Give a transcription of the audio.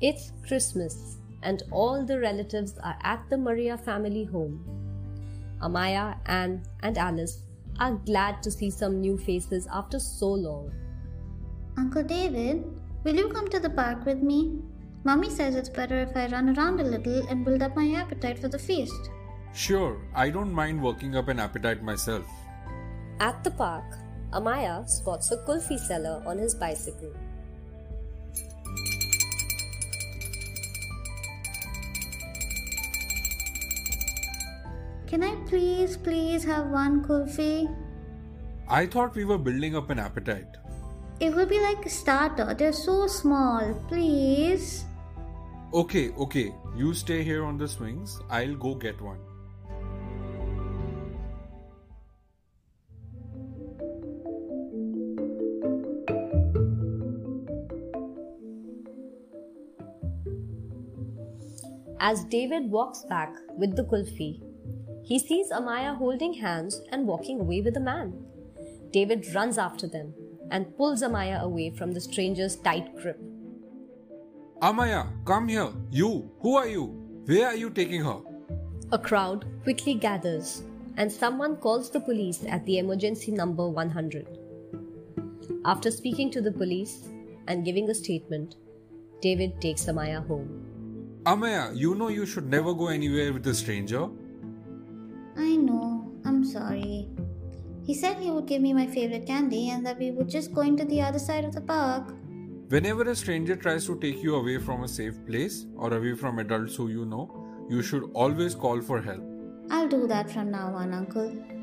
It's Christmas, and all the relatives are at the Maria family home. Amaya, Anne, and Alice are glad to see some new faces after so long. Uncle David, will you come to the park with me? Mummy says it's better if I run around a little and build up my appetite for the feast. Sure, I don't mind working up an appetite myself. At the park, Amaya spots a kulfi seller on his bicycle. Can I please, please have one kulfi? I thought we were building up an appetite. It will be like a starter. They're so small. Please. Okay, okay, you stay here on the swings. I'll go get one. As David walks back with the kulfi, he sees Amaya holding hands and walking away with a man. David runs after them and pulls Amaya away from the stranger's tight grip. Amaya, come here. You, who are you? Where are you taking her? A crowd quickly gathers and someone calls the police at the emergency number 100. After speaking to the police and giving a statement, David takes Amaya home. Amaya, you know you should never go anywhere with a stranger. I know. I'm sorry. He said he would give me my favorite candy and that we would just go into the other side of the park. Whenever a stranger tries to take you away from a safe place or away from adults who you know, you should always call for help. I'll do that from now on, Uncle.